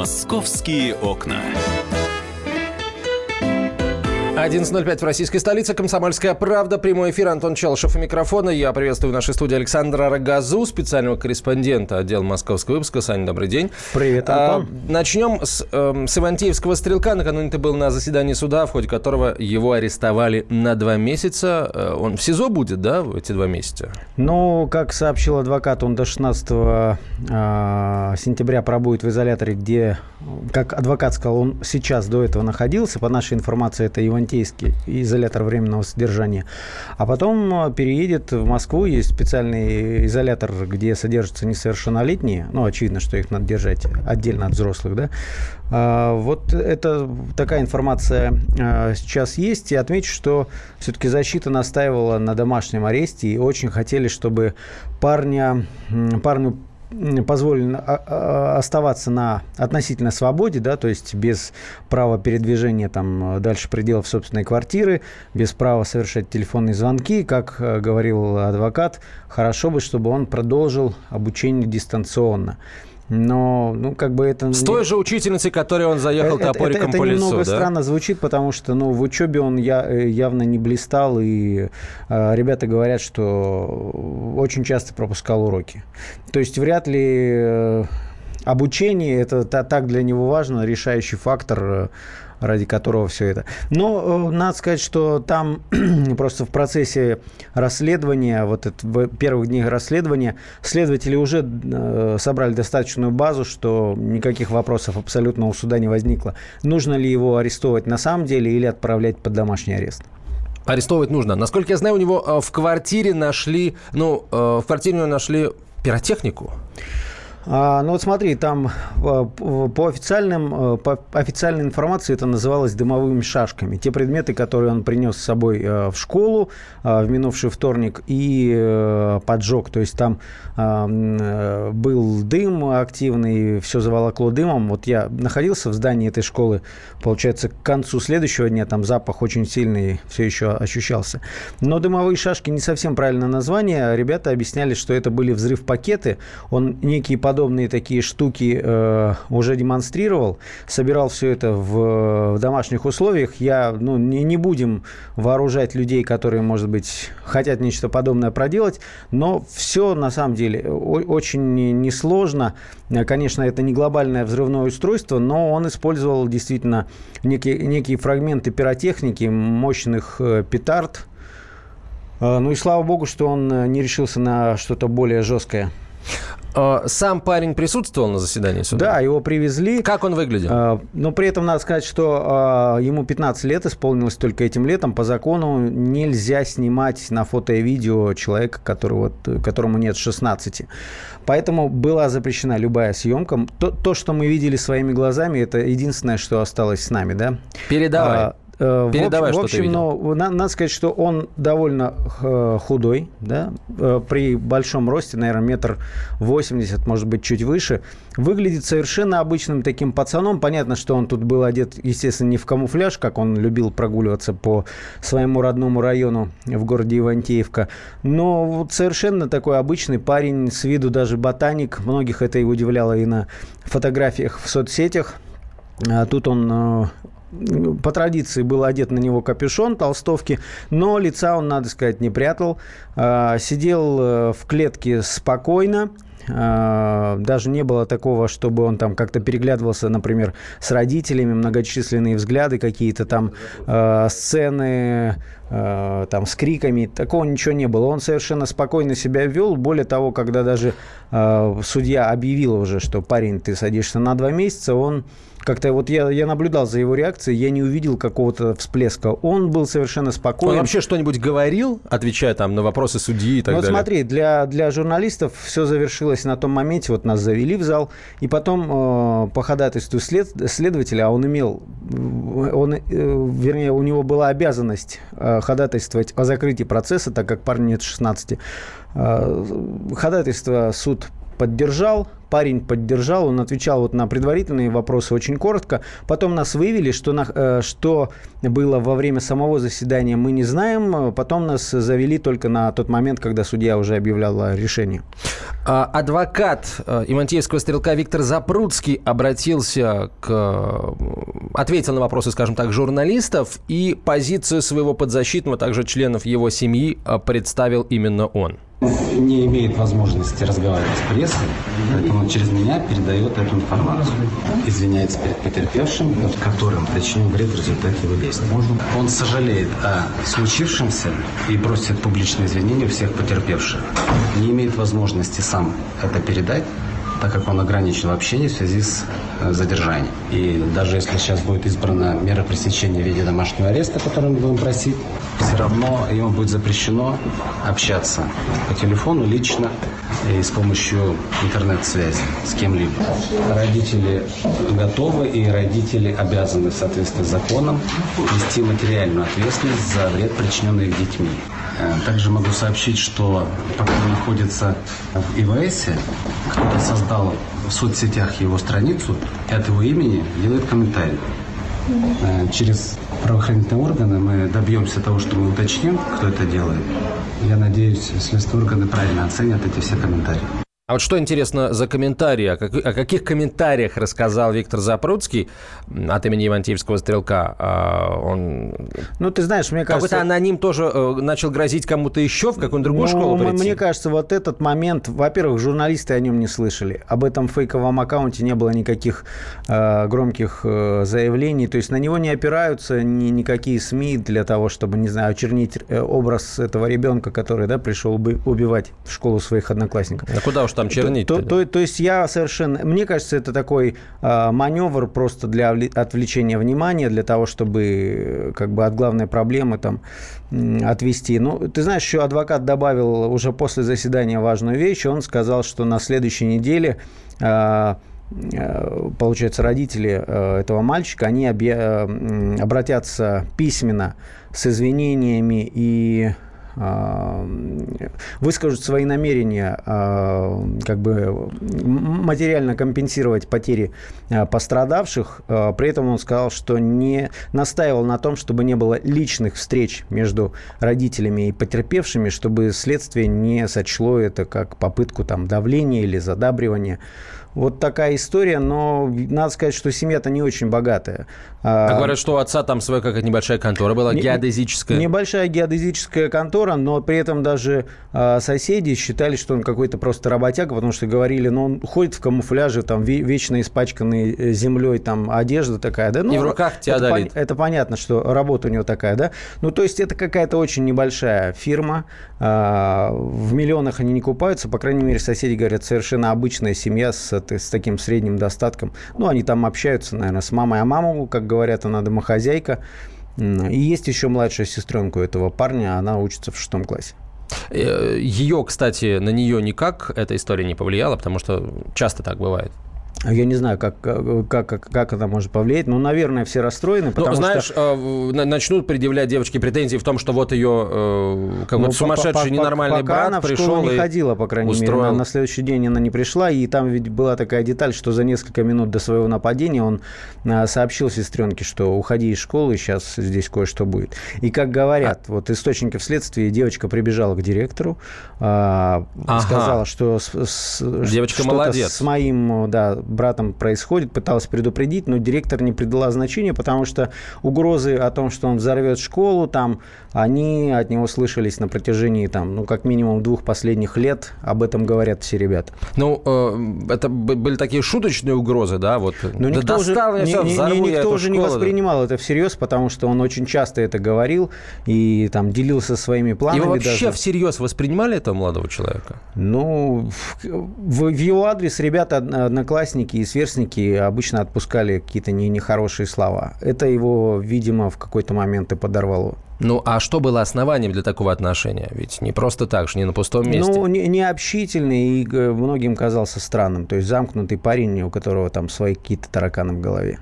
Московские окна. 11.05 в российской столице. Комсомольская правда. Прямой эфир. Антон Челшев у микрофона. Я приветствую в нашей студии Александра Рогозу, специального корреспондента отдела московского выпуска. Саня, добрый день. Привет, Антон. А, начнем с, э, с Ивантеевского стрелка. Накануне ты был на заседании суда, в ходе которого его арестовали на два месяца. Э, он в СИЗО будет, да, в эти два месяца? Ну, как сообщил адвокат, он до 16 э, а, сентября пробудет в изоляторе, где, как адвокат сказал, он сейчас до этого находился. По нашей информации, это Ивантеевский Ивантейский, изолятор временного содержания. А потом э, переедет в Москву, есть специальный изолятор, где содержатся несовершеннолетние. Ну, очевидно, что их надо держать отдельно от взрослых, да. А, вот это такая информация а, сейчас есть. И отмечу, что все-таки защита настаивала на домашнем аресте и очень хотели, чтобы парня, парню позволено а, а, оставаться на относительно свободе, да, то есть без права передвижения там дальше пределов собственной квартиры, без права совершать телефонные звонки, как э, говорил адвокат, хорошо бы, чтобы он продолжил обучение дистанционно. Но, ну, как бы это... С той же учительницей, которой он заехал это, топориком это, это по лицу, немного да? странно звучит, потому что, ну, в учебе он я, э, явно не блистал, и э, ребята говорят, что очень часто пропускал уроки. То есть вряд ли э, обучение, это так для него важно, решающий фактор э, ради которого все это. Но э, надо сказать, что там просто в процессе расследования, вот это, в первых днях расследования, следователи уже э, собрали достаточную базу, что никаких вопросов абсолютно у суда не возникло. Нужно ли его арестовывать на самом деле или отправлять под домашний арест? Арестовывать нужно. Насколько я знаю, у него э, в квартире нашли, ну, в квартире у него нашли пиротехнику. А, ну вот смотри, там а, по, официальным, а, по официальной информации это называлось дымовыми шашками. Те предметы, которые он принес с собой в школу в минувший вторник и поджег. То есть там был дым активный, все заволокло дымом. Вот я находился в здании этой школы, получается, к концу следующего дня там запах очень сильный все еще ощущался. Но дымовые шашки не совсем правильное название. Ребята объясняли, что это были взрыв-пакеты. Он некие подобные такие штуки э, уже демонстрировал, собирал все это в, в домашних условиях. Я, ну, не, не будем вооружать людей, которые, может быть, хотят нечто подобное проделать, но все на самом деле очень несложно. Конечно, это не глобальное взрывное устройство, но он использовал действительно некие, некие фрагменты пиротехники, мощных э, петард. Э, ну и слава богу, что он э, не решился на что-то более жесткое. А, сам парень присутствовал на заседании суда? Да, его привезли. Как он выглядел? А, но при этом надо сказать, что а, ему 15 лет исполнилось только этим летом. По закону нельзя снимать на фото и видео человека, которого, которому нет 16. Поэтому была запрещена любая съемка. То, то, что мы видели своими глазами, это единственное, что осталось с нами. Да? Передавай. Э, Передавай, в общем, что в общем ну, надо, надо сказать, что он довольно э, худой, да, э, при большом росте, наверное, метр восемьдесят, может быть, чуть выше. Выглядит совершенно обычным таким пацаном. Понятно, что он тут был одет, естественно, не в камуфляж, как он любил прогуливаться по своему родному району в городе Ивантеевка. Но вот совершенно такой обычный парень, с виду даже ботаник. Многих это и удивляло и на фотографиях в соцсетях. А тут он по традиции был одет на него капюшон, толстовки, но лица он, надо сказать, не прятал. А, сидел э, в клетке спокойно, а, даже не было такого, чтобы он там как-то переглядывался, например, с родителями, многочисленные взгляды, какие-то там э, сцены э, там с криками, такого ничего не было. Он совершенно спокойно себя вел. Более того, когда даже э, судья объявил уже, что парень, ты садишься на два месяца, он как-то вот я, я наблюдал за его реакцией, я не увидел какого-то всплеска. Он был совершенно спокоен. Он вообще что-нибудь говорил, отвечая там на вопросы судьи и так ну, далее? Вот смотри, для, для журналистов все завершилось на том моменте, вот нас завели в зал, и потом э, по ходатайству след, следователя, а он имел, он, э, вернее, у него была обязанность э, ходатайствовать о закрытии процесса, так как парню нет 16. Э, ходатайство суд поддержал, парень поддержал, он отвечал вот на предварительные вопросы очень коротко. Потом нас вывели, что, на, э, что было во время самого заседания, мы не знаем. Потом нас завели только на тот момент, когда судья уже объявлял решение. А, адвокат э, Имантьевского стрелка Виктор Запрудский обратился к... ответил на вопросы, скажем так, журналистов, и позицию своего подзащитного, также членов его семьи, э, представил именно он не имеет возможности разговаривать с прессой, поэтому через меня передает эту информацию. Извиняется перед потерпевшим, которым, точнее, говорит в результате его действий. Он сожалеет о случившемся и просит публичные извинения всех потерпевших. Не имеет возможности сам это передать, так как он ограничил общение в связи с э, задержанием. И даже если сейчас будет избрана мера пресечения в виде домашнего ареста, который мы будем просить, все равно ему будет запрещено общаться по телефону лично и с помощью интернет-связи с кем-либо. Родители готовы и родители обязаны в соответствии с законом нести материальную ответственность за вред, причиненный их детьми. Э, также могу сообщить, что пока он находится в ИВСе, кто-то создал в соцсетях его страницу и от его имени делает комментарий. Э, через правоохранительные органы мы добьемся того, что мы уточним, кто это делает. Я надеюсь, следственные органы правильно оценят эти все комментарии. А вот что интересно за комментарии? О, как, о каких комментариях рассказал Виктор Запрудский от имени Ивантеевского стрелка? А, он... Ну, ты знаешь, мне кажется... Какой-то аноним тоже э, начал грозить кому-то еще в какую-нибудь другую ну, школу прийти? Мне кажется, вот этот момент... Во-первых, журналисты о нем не слышали. Об этом фейковом аккаунте не было никаких э, громких э, заявлений. То есть на него не опираются ни, никакие СМИ для того, чтобы, не знаю, очернить э, образ этого ребенка, который да, пришел бы убивать в школу своих одноклассников. А куда уж там чернить. То, то, то есть я совершенно... Мне кажется, это такой э, маневр просто для отвлечения внимания, для того, чтобы э, как бы от главной проблемы там отвести. Ну, ты знаешь, еще адвокат добавил уже после заседания важную вещь. Он сказал, что на следующей неделе э, получается, родители этого мальчика, они обратятся письменно с извинениями и а, выскажут свои намерения а, как бы материально компенсировать потери а, пострадавших. При этом он сказал, что не настаивал на том, чтобы не было личных встреч между родителями и потерпевшими, чтобы следствие не сочло это как попытку там, давления или задабривания. Вот такая история, но надо сказать, что семья-то не очень богатая. А, говорят, что у отца там своя какая-то небольшая контора была, не, геодезическая. Небольшая геодезическая контора, но при этом даже а, соседи считали, что он какой-то просто работяга, потому что говорили, ну, он ходит в камуфляже, там, вечно испачканный э, землей, там, одежда такая, да? Ну, И в руках теодолит. Это, это понятно, что работа у него такая, да? Ну, то есть это какая-то очень небольшая фирма, а, в миллионах они не купаются, по крайней мере, соседи говорят, совершенно обычная семья с с таким средним достатком. Ну, они там общаются, наверное, с мамой. А маму, как говорят, она домохозяйка. И есть еще младшая сестренка у этого парня, она учится в шестом классе. Э, ее, кстати, на нее никак эта история не повлияла, потому что часто так бывает. Я не знаю, как, как, как, как это может повлиять, но, наверное, все расстроены, ну, потому ну, знаешь, что... Э, начнут предъявлять девочке претензии в том, что вот ее э, какой-то ну, сумасшедший, по, ненормальный пока брат она пришел в школу не ходила, по крайней устроил... мере. На, на следующий день она не пришла, и там ведь была такая деталь, что за несколько минут до своего нападения он а, сообщил сестренке, что уходи из школы, сейчас здесь кое-что будет. И, как говорят, а... вот источники в следствии, девочка прибежала к директору, а, ага. сказала, что с, с, Девочка молодец. с моим да, братом происходит пыталась предупредить, но директор не придала значения, потому что угрозы о том, что он взорвет школу, там, они от него слышались на протяжении, там, ну, как минимум двух последних лет. Об этом говорят все ребята. Ну, э, это были такие шуточные угрозы, да? Вот, но никто да уже, достал, все, ни, ни, никто уже школу, не воспринимал да. это всерьез, потому что он очень часто это говорил и там делился своими планами. Его вообще даже. всерьез воспринимали этого молодого человека? Ну, в, в его адрес ребята, одноклассники и сверстники обычно отпускали какие-то не, нехорошие слова. Это его, видимо, в какой-то момент и подорвало. Ну, а что было основанием для такого отношения? Ведь не просто так же, не на пустом месте. Ну, не, не общительный и э, многим казался странным. То есть замкнутый парень, у которого там свои какие-то тараканы в голове.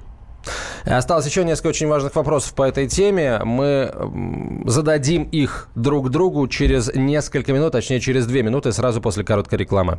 Осталось еще несколько очень важных вопросов по этой теме. Мы зададим их друг другу через несколько минут, точнее через две минуты, сразу после короткой рекламы.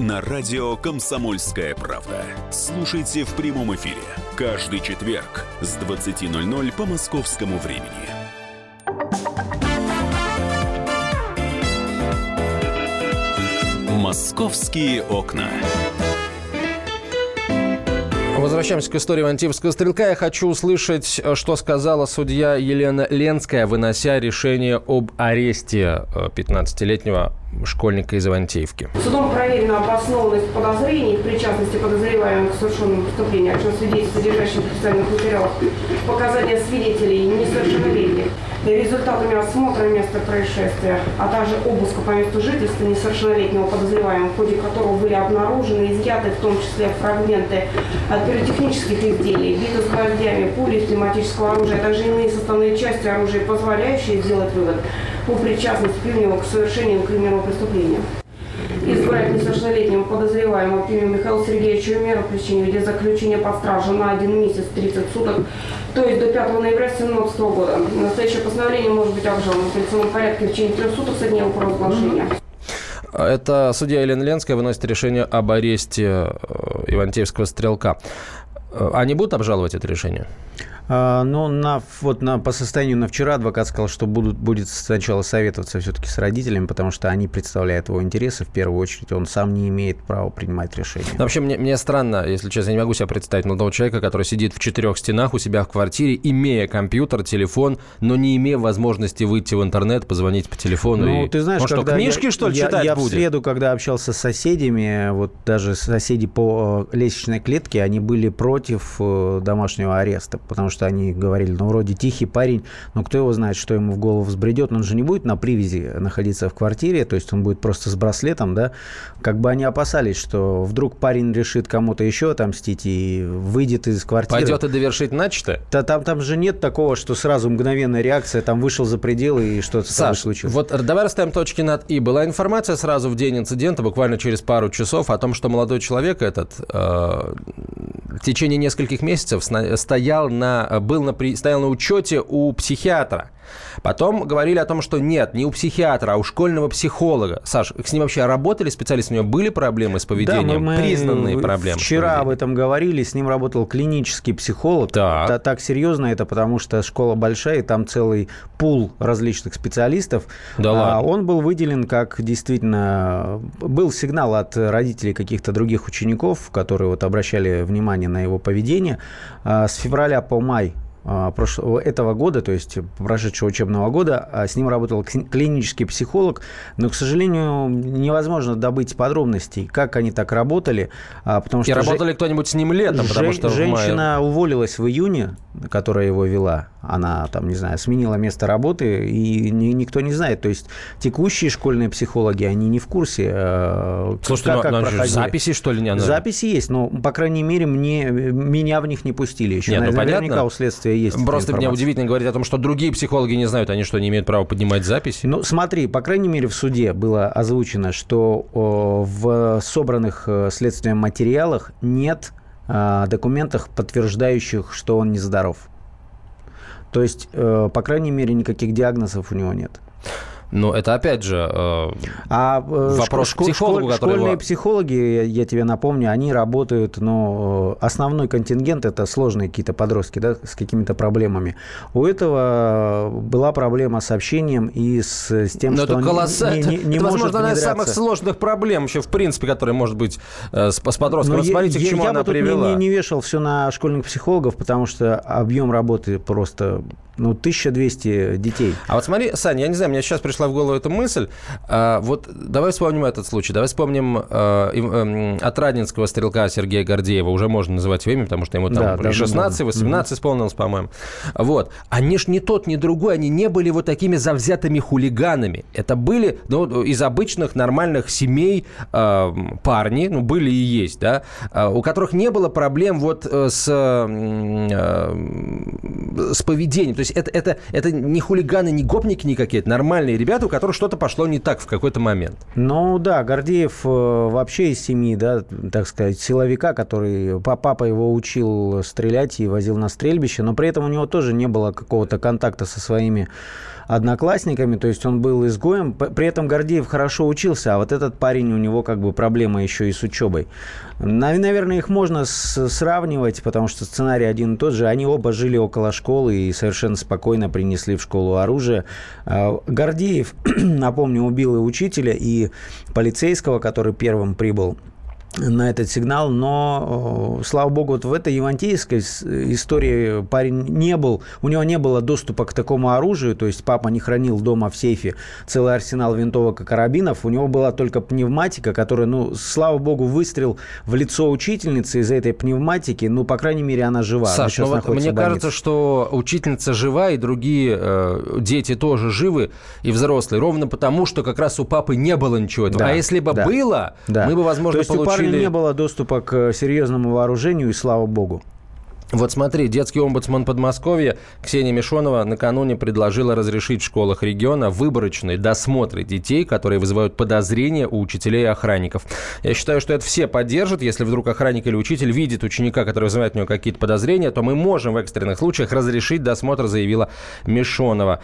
на радио «Комсомольская правда». Слушайте в прямом эфире каждый четверг с 20.00 по московскому времени. «Московские окна». Возвращаемся к истории Ивантьевского стрелка. Я хочу услышать, э, что сказала судья Елена Ленская, вынося решение об аресте 15-летнего э, школьника из Ивантеевки. Судом проверена обоснованность подозрений в причастности подозреваемых к совершенному преступлению, о чем свидетельствует содержащих специальных материалов, показания свидетелей несовершеннолетних, результатами осмотра места происшествия, а также обыска по месту жительства несовершеннолетнего подозреваемого, в ходе которого были обнаружены, изъяты в том числе фрагменты от пиротехнических изделий, биты с гвоздями, пули пневматического оружия, а также иные составные части оружия, позволяющие сделать вывод по причастности Пивнева к совершению криминального преступления. Избрать несовершеннолетнего подозреваемого Пимя Михаила Сергеевича меру причине в виде заключения под стражу на один месяц 30 суток, то есть до 5 ноября 2017 года. Настоящее постановление может быть обжаловано в полицейном порядке в течение трех суток со дня его провозглашения. Это судья Елена Ленская выносит решение об аресте э, Ивантеевского стрелка. Э, они будут обжаловать это решение? А, ну, на, вот на, по состоянию на вчера адвокат сказал, что будут, будет сначала советоваться все-таки с родителями, потому что они представляют его интересы в первую очередь. Он сам не имеет права принимать решения. Вообще, мне, мне странно, если честно, я не могу себе представить молодого человека, который сидит в четырех стенах у себя в квартире, имея компьютер, телефон, но не имея возможности выйти в интернет, позвонить по телефону. Ну, и... ты знаешь, Он что, книжки, я, что ли, я, читать я будет? в среду, когда общался с соседями, вот даже соседи по э, лестничной клетке, они были против э, домашнего ареста, потому что они говорили, ну, вроде тихий парень, но кто его знает, что ему в голову взбредет, он же не будет на привязи находиться в квартире, то есть он будет просто с браслетом, да, как бы они опасались, что вдруг парень решит кому-то еще отомстить и выйдет из квартиры. Пойдет и довершит начатое? Да, там, там же нет такого, что сразу мгновенная реакция, там вышел за пределы и что-то Саш, случилось. вот давай расставим точки над «и». Была информация сразу в день инцидента, буквально через пару часов, о том, что молодой человек этот э, в течение нескольких месяцев стоял на, был на, стоял на учете у психиатра. Потом говорили о том, что нет, не у психиатра, а у школьного психолога. Саш, с ним вообще работали специалисты? У него были проблемы с поведением? Да, мы, Признанные проблемы? Вчера об этом говорили, с ним работал клинический психолог. Так. Да, так серьезно это, потому что школа большая, и там целый пул различных специалистов. Да ладно. А он был выделен как действительно... Был сигнал от родителей каких-то других учеников, которые вот обращали внимание на его поведение. А с февраля по май а, прошлого, этого года, то есть прошедшего учебного года, а с ним работал клинический психолог, но, к сожалению, невозможно добыть подробностей, как они так работали, а, потому что... И работали кто-нибудь с ним летом, потому что... Женщина мае... уволилась в июне, которая его вела, она там, не знаю, сменила место работы, и никто не знает, то есть текущие школьные психологи, они не в курсе, Слушайте, как, ну, как записи, что ли, не? Записи есть, но, по крайней мере, мне, меня в них не пустили еще. Нет, ну, Наверняка понятно. у следствия есть Просто мне удивительно говорить о том, что другие психологи не знают, они что, не имеют права поднимать записи? Ну, смотри, по крайней мере, в суде было озвучено, что в собранных э, следствием материалах нет а, документов, подтверждающих, что он нездоров. То есть, э, по крайней мере, никаких диагнозов у него нет. Но это опять же э, а, вопрос школ, к психологу, школь, который Школьные его... психологи, я, я тебе напомню, они работают, но основной контингент это сложные какие-то подростки, да, с какими-то проблемами. У этого была проблема с общением и с, с тем, но что это колоссально. не, не, не это, может возможно, одна из самых сложных проблем еще, в принципе, которая может быть э, с, с подростком. Но Смотрите, я, к чему я она бы привела. Не, не, не вешал все на школьных психологов, потому что объем работы просто ну, 1200 детей. А вот смотри, Саня, я не знаю, мне сейчас пришло пришла в голову эта мысль. А, вот давай вспомним этот случай. Давай вспомним а, э, отраднинского стрелка Сергея Гордеева. Уже можно называть имя, потому что ему там да, да, 16, 18 исполнилось, по-моему. Вот. Они ж ни тот, ни другой, они не были вот такими завзятыми хулиганами. Это были ну, из обычных нормальных семей э, парни, ну, были и есть, да, э, у которых не было проблем вот э, с, э, с поведением. То есть это, это, это не хулиганы, не гопники никакие, это нормальные ребята, у которых что-то пошло не так в какой-то момент. Ну да, Гордеев э, вообще из семьи, да, так сказать, силовика, который папа его учил стрелять и возил на стрельбище, но при этом у него тоже не было какого-то контакта со своими одноклассниками, то есть он был изгоем. При этом Гордеев хорошо учился, а вот этот парень, у него как бы проблема еще и с учебой. Наверное, их можно сравнивать, потому что сценарий один и тот же. Они оба жили около школы и совершенно спокойно принесли в школу оружие. А, Гордеев, напомню, убил и учителя, и полицейского, который первым прибыл на этот сигнал, но, слава богу, вот в этой Ивантеевской истории парень не был, у него не было доступа к такому оружию, то есть папа не хранил дома в сейфе целый арсенал винтовок и карабинов, у него была только пневматика, которая, ну, слава богу, выстрел в лицо учительницы из этой пневматики, ну, по крайней мере, она жива. Саш, она ну вот мне кажется, что учительница жива, и другие э, дети тоже живы, и взрослые, ровно потому, что как раз у папы не было ничего этого. Да, а если бы да, было, да. мы бы, возможно, получили парня не было доступа к серьезному вооружению, и слава богу. Вот смотри, детский омбудсман Подмосковья Ксения Мишонова накануне предложила разрешить в школах региона выборочные досмотры детей, которые вызывают подозрения у учителей и охранников. Я считаю, что это все поддержат. Если вдруг охранник или учитель видит ученика, который вызывает у него какие-то подозрения, то мы можем в экстренных случаях разрешить досмотр, заявила Мишонова.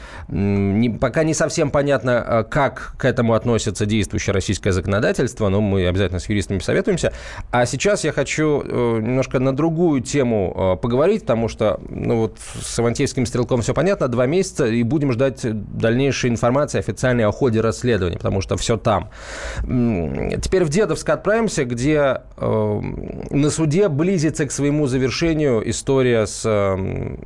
Пока не совсем понятно, а, как к этому относится действующее российское законодательство, но мы обязательно с юристами советуемся. А сейчас я хочу э, немножко на другую тему э, поговорить, потому что ну, вот с Ивантеевским стрелком все понятно, два месяца, и будем ждать дальнейшей информации официальной о ходе расследования, потому что все там. Теперь в Дедовск отправимся, где э, на суде близится к своему завершению история с э,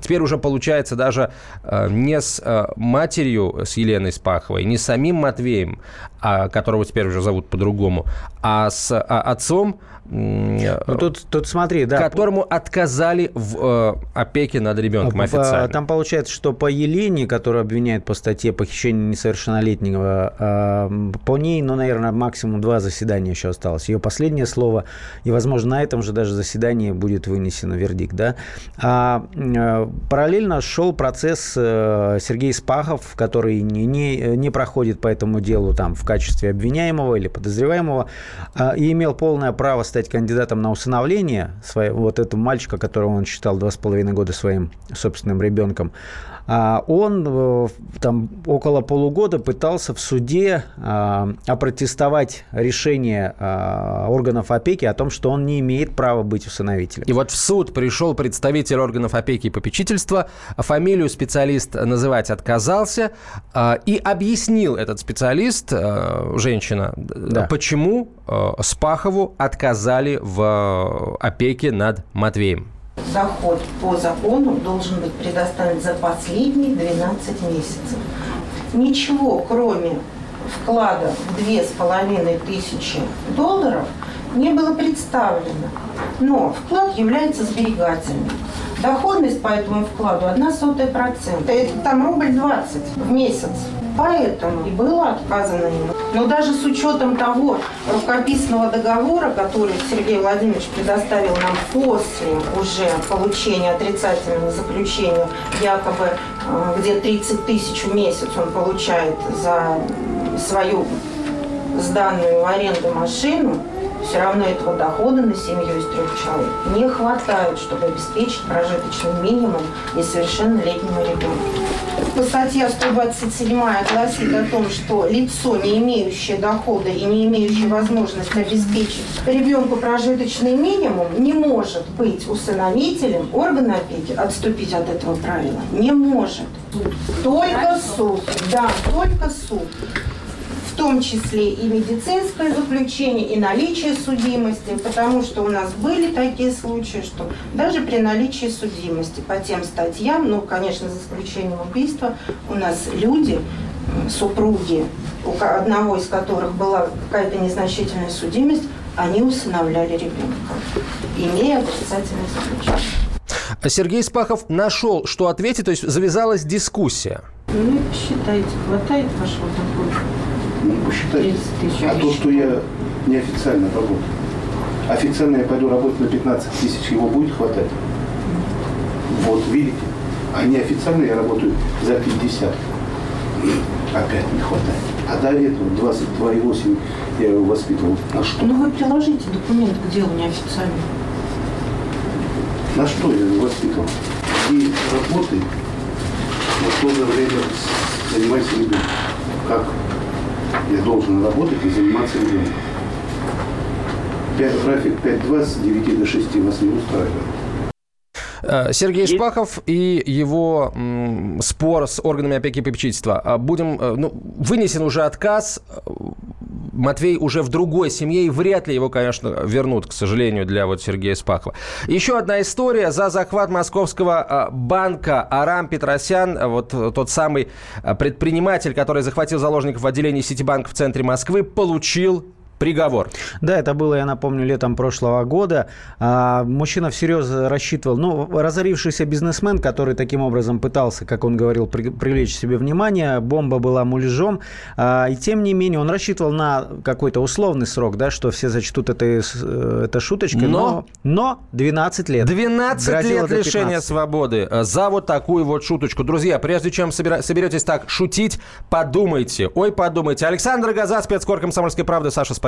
теперь уже получается даже э, не с э, матерью, с Еленой Спаховой, не с самим Матвеем, а, которого теперь уже зовут по-другому, а с а, отцом ну, тут, тут смотри, да. Которому отказали в э, опеке над ребенком официально. Там получается, что по Елене, которую обвиняют по статье похищения несовершеннолетнего, э, по ней, ну, наверное, максимум два заседания еще осталось. Ее последнее слово, и, возможно, на этом же даже заседании будет вынесен вердикт, да. А э, параллельно шел процесс э, Сергей Спахов, который не, не, не проходит по этому делу там в качестве обвиняемого или подозреваемого, и имел полное право стать кандидатом на усыновление своего, вот этого мальчика, которого он считал два с половиной года своим собственным ребенком, а он э, там около полугода пытался в суде а, опротестовать решение а, органов опеки о том, что он не имеет права быть усыновителем. И вот в суд пришел представитель органов опеки и попечительства, фамилию специалист называть отказался и объяснил этот специалист, женщина, да. почему Спахову отказали в опеке над Матвеем доход по закону должен быть предоставлен за последние 12 месяцев. Ничего, кроме вклада в две с половиной тысячи долларов, не было представлено. Но вклад является сберегательным. Доходность по этому вкладу 1 сотая процента. Это там рубль 20 в месяц. Поэтому и было отказано ему. Но даже с учетом того рукописного договора, который Сергей Владимирович предоставил нам после уже получения отрицательного заключения, якобы э, где 30 тысяч в месяц он получает за свою сданную в аренду машину, все равно этого дохода на семью из трех человек не хватает, чтобы обеспечить прожиточный минимум несовершеннолетнему ребенку. Статья 127 гласит о том, что лицо, не имеющее дохода и не имеющее возможность обеспечить ребенку прожиточный минимум, не может быть усыновителем органа опеки, отступить от этого правила не может. Только суд. Да, только суд том числе и медицинское заключение, и наличие судимости, потому что у нас были такие случаи, что даже при наличии судимости по тем статьям, ну, конечно, за исключением убийства, у нас люди супруги, у одного из которых была какая-то незначительная судимость, они усыновляли ребенка, имея отрицательное заключение. Сергей Спахов нашел, что ответить, то есть завязалась дискуссия. Ну, посчитайте, хватает вашего дохода? Ну, посчитайте. А то, что я неофициально работаю. Официально я пойду работать на 15 тысяч, его будет хватать? Вот, видите? А неофициально я работаю за 50. Опять не хватает. А до этого 22,8 я его воспитывал. На что? Ну вы приложите документ к делу неофициально. На что я его воспитывал? И работы, но в то же время занимайся ребенком. Как я должен работать и заниматься ребенком? График 5-2 с 9 до 6 вас не устраивает. Э, Сергей Есть... Шпахов и его м, спор с органами опеки и попечительства. А будем, э, ну, вынесен уже отказ. Матвей уже в другой семье, и вряд ли его, конечно, вернут, к сожалению, для вот Сергея Спахова. Еще одна история. За захват московского э, банка Арам Петросян, вот тот самый предприниматель, который захватил заложников в отделении Ситибанк в центре Москвы, получил приговор. Да, это было, я напомню, летом прошлого года. А, мужчина всерьез рассчитывал, ну, разорившийся бизнесмен, который таким образом пытался, как он говорил, при, привлечь себе внимание, бомба была муляжом, а, и тем не менее он рассчитывал на какой-то условный срок, да, что все зачтут это, э, это шуточкой, но, но 12 лет. 12 лет лишения свободы э, за вот такую вот шуточку. Друзья, прежде чем собира- соберетесь так шутить, подумайте, ой, подумайте. Александр Газа, спецкор «Комсомольской правды», Саша, спасибо.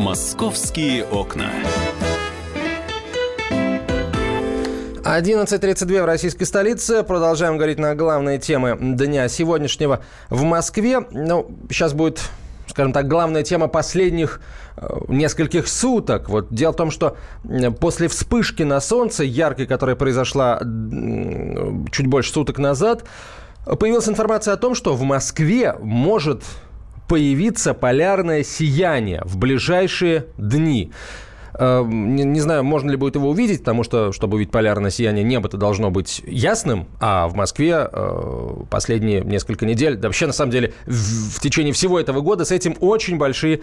«Московские окна». 11.32 в российской столице. Продолжаем говорить на главные темы дня сегодняшнего в Москве. Ну, сейчас будет скажем так, главная тема последних э, нескольких суток. Вот дело в том, что после вспышки на солнце, яркой, которая произошла чуть больше суток назад, появилась информация о том, что в Москве может появиться полярное сияние в ближайшие дни. Э, не, не знаю, можно ли будет его увидеть, потому что, чтобы увидеть полярное сияние, небо-то должно быть ясным, а в Москве э, последние несколько недель, да вообще, на самом деле, в, в течение всего этого года с этим очень большие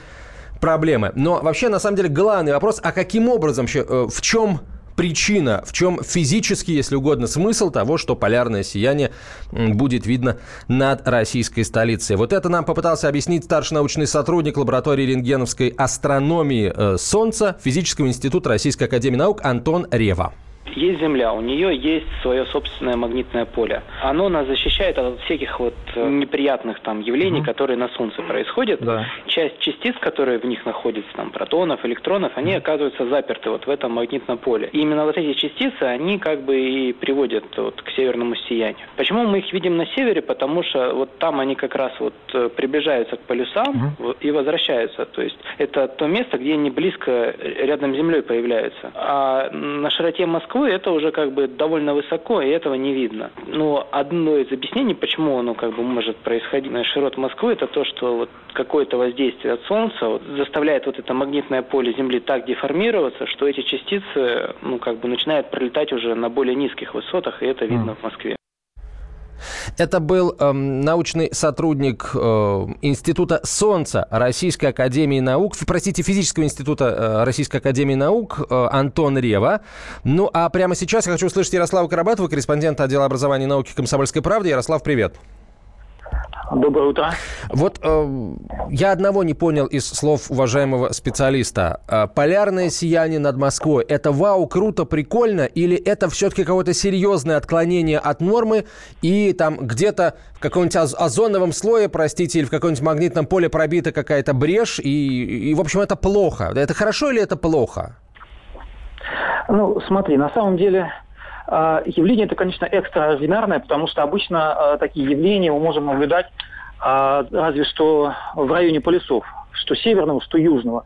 проблемы. Но вообще, на самом деле, главный вопрос, а каким образом, э, в чем причина, в чем физически, если угодно, смысл того, что полярное сияние будет видно над российской столицей. Вот это нам попытался объяснить старший научный сотрудник лаборатории рентгеновской астрономии э, Солнца Физического института Российской академии наук Антон Рева. Есть Земля, у нее есть свое собственное магнитное поле. Оно нас защищает от всяких вот э, неприятных там явлений, угу. которые на Солнце происходят. Да. Часть частиц, которые в них находятся, там протонов, электронов, они оказываются заперты вот в этом магнитном поле. И именно вот эти частицы, они как бы и приводят вот к северному сиянию. Почему мы их видим на севере? Потому что вот там они как раз вот э, приближаются к полюсам угу. и возвращаются. То есть это то место, где они близко рядом с Землей появляются. А на широте Москвы, это уже как бы довольно высоко, и этого не видно. Но одно из объяснений, почему оно как бы может происходить на широт Москвы, это то, что вот какое-то воздействие от Солнца вот, заставляет вот это магнитное поле Земли так деформироваться, что эти частицы, ну, как бы начинают пролетать уже на более низких высотах, и это видно mm. в Москве. Это был э, научный сотрудник э, Института Солнца Российской Академии Наук, простите, Физического института э, Российской Академии Наук э, Антон Рева. Ну, а прямо сейчас я хочу услышать Ярослава Карабатова, корреспондента отдела образования и науки Комсомольской правды. Ярослав, привет. Доброе утро. Вот э, я одного не понял из слов уважаемого специалиста. Э, полярное сияние над Москвой – это вау, круто, прикольно, или это все-таки какое-то серьезное отклонение от нормы, и там где-то в каком-нибудь озоновом слое, простите, или в каком-нибудь магнитном поле пробита какая-то брешь, и, и, в общем, это плохо. Это хорошо или это плохо? Ну, смотри, на самом деле явление это, конечно, экстраординарное, потому что обычно а, такие явления мы можем наблюдать а, разве что в районе полюсов, что северного, что южного.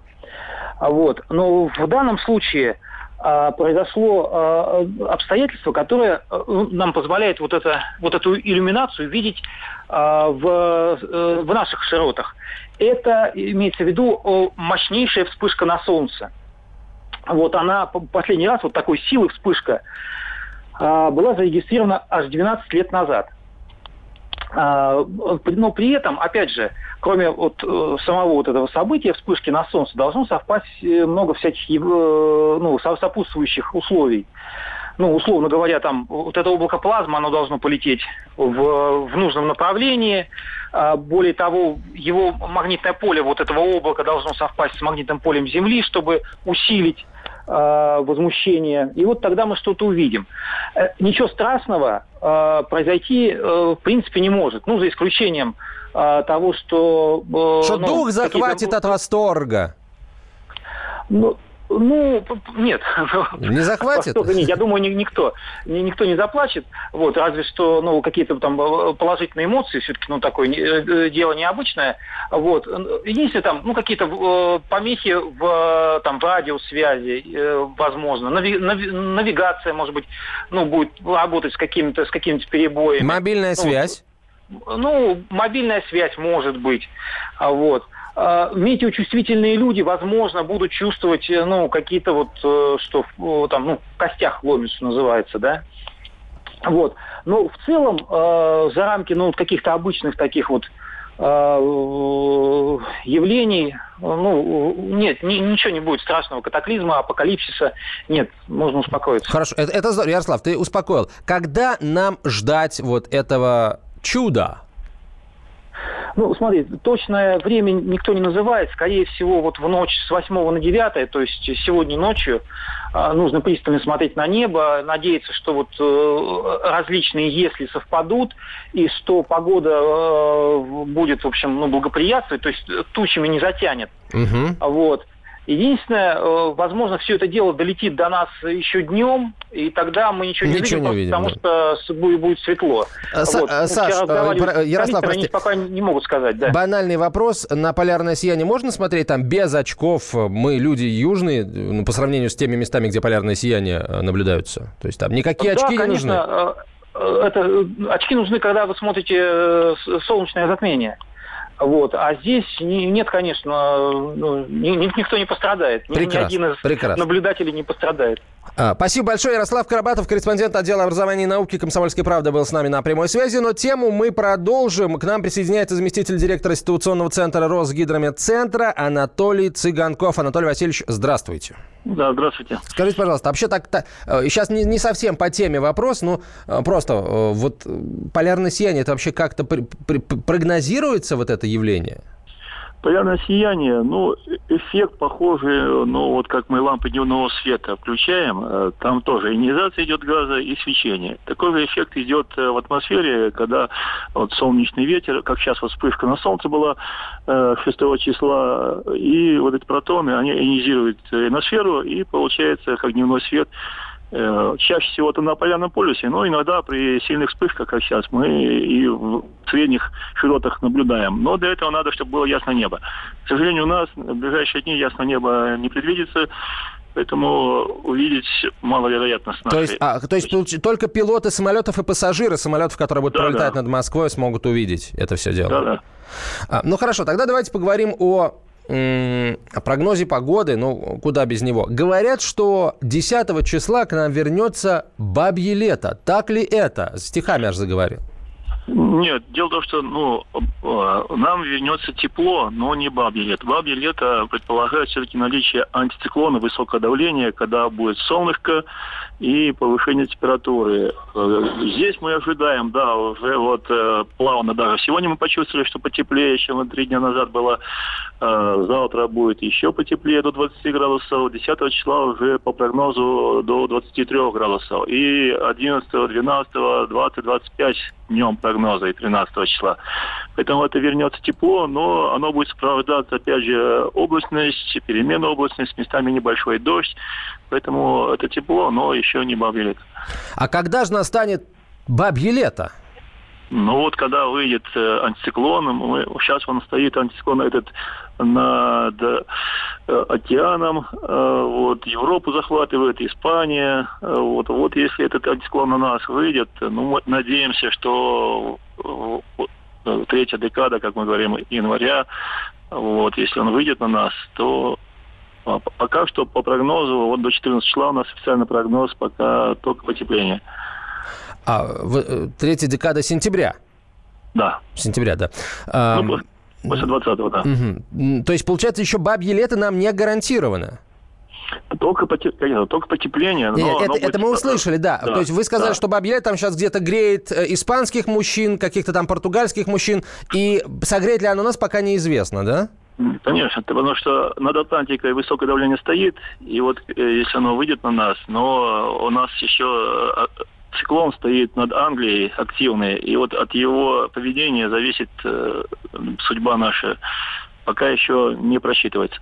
Вот. Но в данном случае произошло обстоятельство, которое ну, нам позволяет вот, это, вот эту иллюминацию видеть в, э, в наших широтах. Это имеется в виду мощнейшая вспышка на Солнце. Вот она последний раз, вот такой силы вспышка, а, была зарегистрирована аж 12 лет назад. А, но при этом, опять же, кроме вот э, самого вот этого события, вспышки на Солнце, должно совпасть э, много всяких э, ну, сопутствующих условий. Ну, условно говоря, там вот это облако плазмы, оно должно полететь в, в нужном направлении. А, более того, его магнитное поле вот этого облака должно совпасть с магнитным полем Земли, чтобы усилить возмущение. И вот тогда мы что-то увидим. Э, ничего страшного э, произойти э, в принципе не может. Ну, за исключением э, того, что... Э, что ну, дух захватит от восторга. Ну, ну, нет. Не захватит? Нет, я думаю, никто, никто не заплачет. Вот, разве что, ну, какие-то там э, положительные эмоции, все-таки, ну, такое э, э, дело необычное. Вот. Единственное, там, ну, какие-то помехи в, там, радиосвязи, возможно. навигация, может быть, ну, будет работать с какими-то, с какими-то перебоями. Мобильная ну, связь? Ну, мобильная связь может быть. Вот. А, метеочувствительные люди, возможно, будут чувствовать, э, ну, какие-то вот, э, что там, ну, в костях ломит, что называется, да. Вот. Но в целом, э, за рамки, ну, каких-то обычных таких вот э, явлений, ну, нет, ни, ничего не будет страшного, катаклизма, апокалипсиса, нет, можно успокоиться. Хорошо, это, это Ярослав, ты успокоил. Когда нам ждать вот этого чуда? Ну, смотри, точное время никто не называет. Скорее всего, вот в ночь с 8 на 9, то есть сегодня ночью, а, нужно пристально смотреть на небо, надеяться, что вот э, различные «если» совпадут, и что погода э, будет, в общем, ну, благоприятствовать, то есть тучами не затянет. Угу. Вот. Единственное, э, возможно, все это дело долетит до нас еще днем, и тогда мы ничего, ничего не, увидим, не увидим, потому да. что будет, будет светло. А, Са- вот. Ну, Саш, э, Ярослав, прости. Они пока не могут сказать. Да. Банальный вопрос. На полярное сияние можно смотреть там без очков? Мы люди южные, ну, по сравнению с теми местами, где полярное сияние э, наблюдаются. То есть там никакие да, очки конечно, не нужны? Это, очки нужны, когда вы смотрите солнечное затмение. Вот. А здесь не, нет, конечно, ну, никто не пострадает. Прекрасно, ни один из прекрасно. наблюдателей не пострадает. А, спасибо большое. Ярослав Карабатов, корреспондент отдела образования и науки «Комсомольской правды» был с нами на прямой связи. Но тему мы продолжим. К нам присоединяется заместитель директора ситуационного центра Росгидрометцентра Анатолий Цыганков. Анатолий Васильевич, здравствуйте. Да, здравствуйте. Скажите, пожалуйста, вообще так, так сейчас не, не совсем по теме вопрос, но э, просто э, вот полярное сияние, это вообще как-то прогнозируется вот это явление? Полярное сияние, ну, эффект похожий, ну, вот как мы лампы дневного света включаем, э, там тоже ионизация идет газа и свечение. Такой же эффект идет э, в атмосфере, когда вот солнечный ветер, как сейчас вот вспышка на солнце была 6 э, числа, и вот эти протоны, они ионизируют атмосферу, и получается, как дневной свет, чаще всего это на полярном полюсе, но иногда при сильных вспышках, как сейчас, мы и в средних широтах наблюдаем. Но для этого надо, чтобы было ясное небо. К сожалению, у нас в ближайшие дни ясное небо не предвидится. Поэтому увидеть маловероятно с нашей... То есть, а, то есть только пилоты самолетов и пассажиры самолетов, которые будут да, пролетать да. над Москвой, смогут увидеть это все дело? Да, да. А, ну хорошо, тогда давайте поговорим о о прогнозе погоды, ну, куда без него. Говорят, что 10 числа к нам вернется бабье лето. Так ли это? Стихами аж заговорил. Нет, дело в том, что ну, э, нам вернется тепло, но не бабье лето. Бабье лето предполагает все-таки наличие антициклона, высокое давление, когда будет солнышко и повышение температуры. Э, здесь мы ожидаем, да, уже вот э, плавно даже. Сегодня мы почувствовали, что потеплее, чем три дня назад было. Завтра будет еще потеплее до 20 градусов. 10 числа уже по прогнозу до 23 градусов. И 11, 12, 20, 25 днем прогноза и 13 числа. Поэтому это вернется тепло, но оно будет сопровождаться, опять же, облачность, перемена облачность, местами небольшой дождь. Поэтому это тепло, но еще не бабье лето. А когда же настанет бабье лето? Ну вот, когда выйдет э, антициклон, мы, сейчас он стоит, антициклон этот над э, океаном, э, вот, Европу захватывает, Испания, э, вот, вот если этот антициклон на нас выйдет, ну, мы надеемся, что третья декада, как мы говорим, января, вот, если он выйдет на нас, то пока что по прогнозу, вот до 14 числа у нас официальный прогноз, пока только потепление. А, в, третья декада сентября? Да. Сентября, да. Ну, после 20-го, да. Угу. То есть, получается, еще бабье лето нам не гарантировано? Только, конечно, только потепление. Но Нет, это, это мы услышали, да. да. То есть вы сказали, да. что бабье лето там сейчас где-то греет э, испанских мужчин, каких-то там португальских мужчин, и согреет ли оно нас, пока неизвестно, да? Конечно, потому что над Атлантикой высокое давление стоит, и вот э, если оно выйдет на нас, но у нас еще циклон стоит над Англией активный, и вот от его поведения зависит э, судьба наша. Пока еще не просчитывается.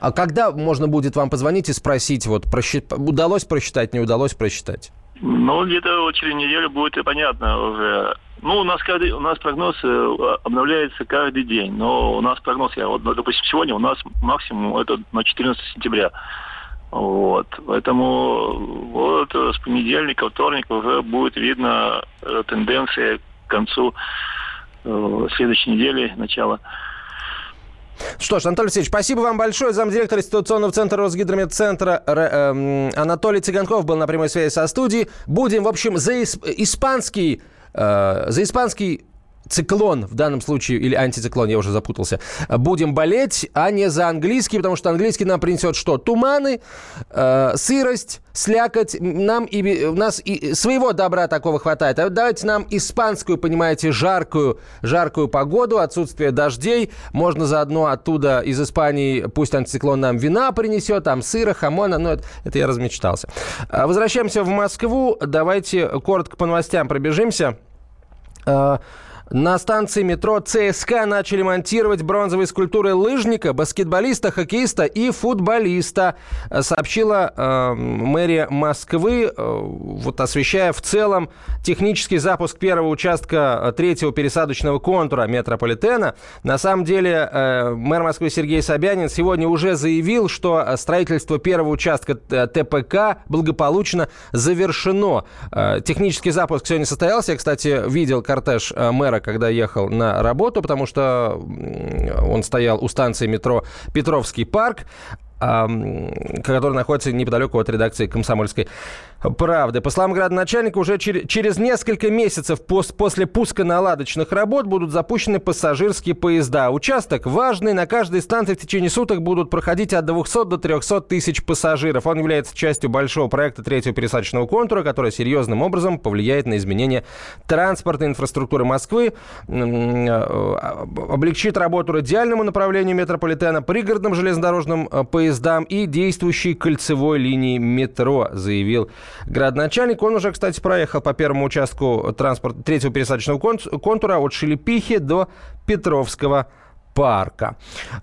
А когда можно будет вам позвонить и спросить, вот просчит... удалось просчитать, не удалось просчитать? Ну, где-то через неделю будет и понятно уже. Ну, у нас каждый, у нас прогноз э, обновляется каждый день, но у нас прогноз, я вот, допустим, сегодня у нас максимум это на 14 сентября. Вот. Поэтому вот с понедельника, вторника уже будет видно э, тенденция к концу э, следующей недели, начала. Что ж, Анатолий Алексеевич, спасибо вам большое. Замдиректор институционного центра Росгидрометцентра э, Анатолий Цыганков был на прямой связи со студией. Будем, в общем, за испанский, э, за испанский циклон в данном случае, или антициклон, я уже запутался, будем болеть, а не за английский, потому что английский нам принесет что? Туманы, э, сырость, слякоть. Нам и, у нас и своего добра такого хватает. А давайте нам испанскую, понимаете, жаркую, жаркую погоду, отсутствие дождей. Можно заодно оттуда, из Испании, пусть антициклон нам вина принесет, там сыра, хамона. Ну, это, это я размечтался. А, возвращаемся в Москву. Давайте коротко по новостям пробежимся. На станции метро ЦСК начали монтировать бронзовые скульптуры лыжника, баскетболиста, хоккеиста и футболиста, сообщила э, мэрия Москвы, э, вот освещая в целом технический запуск первого участка э, третьего пересадочного контура метрополитена. На самом деле э, мэр Москвы Сергей Собянин сегодня уже заявил, что строительство первого участка э, ТПК благополучно завершено. Э, технический запуск сегодня состоялся. Я, кстати, видел кортеж э, мэра когда ехал на работу, потому что он стоял у станции метро Петровский парк, который находится неподалеку от редакции «Комсомольской правды». По словам градоначальника, уже чер- через несколько месяцев пос- после пуска наладочных работ будут запущены пассажирские поезда. Участок важный. На каждой станции в течение суток будут проходить от 200 до 300 тысяч пассажиров. Он является частью большого проекта третьего пересадочного контура, который серьезным образом повлияет на изменение транспортной инфраструктуры Москвы, а, облегчит работу радиальному направлению метрополитена, пригородным железнодорожным э, поездам и действующей кольцевой линии метро, заявил градоначальник. Он уже, кстати, проехал по первому участку транспорт, третьего пересадочного контура от Шелепихи до Петровского парка.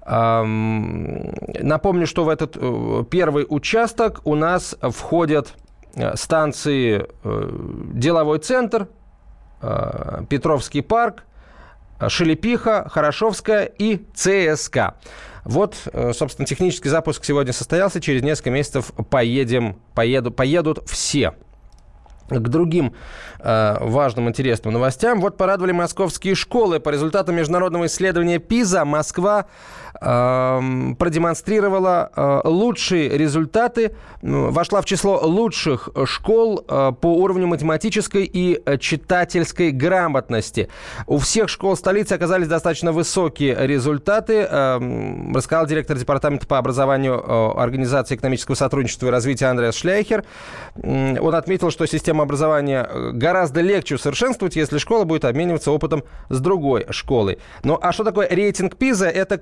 Напомню, что в этот э, первый участок у нас входят э, станции э, «Деловой центр», «Петровский парк», Шелепиха, Хорошовская и ЦСК. Вот, э, собственно, технический запуск сегодня состоялся. Через несколько месяцев поедем, поеду, поедут все. к другим э, важным, интересным новостям. Вот порадовали московские школы. По результатам международного исследования ПИЗа Москва продемонстрировала э, лучшие результаты, вошла в число лучших школ э, по уровню математической и читательской грамотности. У всех школ столицы оказались достаточно высокие результаты, рассказал директор департамента по образованию э, Организации экономического сотрудничества и развития Андреас Шляйхер. Он отметил, что система образования э, гораздо легче усовершенствовать, если школа будет обмениваться опытом с другой школой. Ну а что такое рейтинг ПИЗа? Это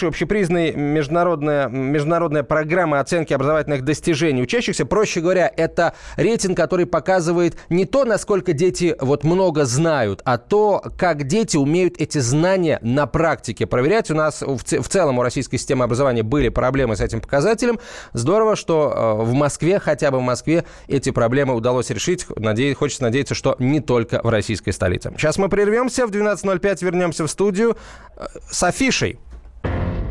крупнейшая общепризнанная международная, международная программа оценки образовательных достижений учащихся. Проще говоря, это рейтинг, который показывает не то, насколько дети вот много знают, а то, как дети умеют эти знания на практике проверять. У нас в, в целом у российской системы образования были проблемы с этим показателем. Здорово, что э, в Москве, хотя бы в Москве, эти проблемы удалось решить. Надеюсь, хочется надеяться, что не только в российской столице. Сейчас мы прервемся, в 12.05 вернемся в студию э, с афишей.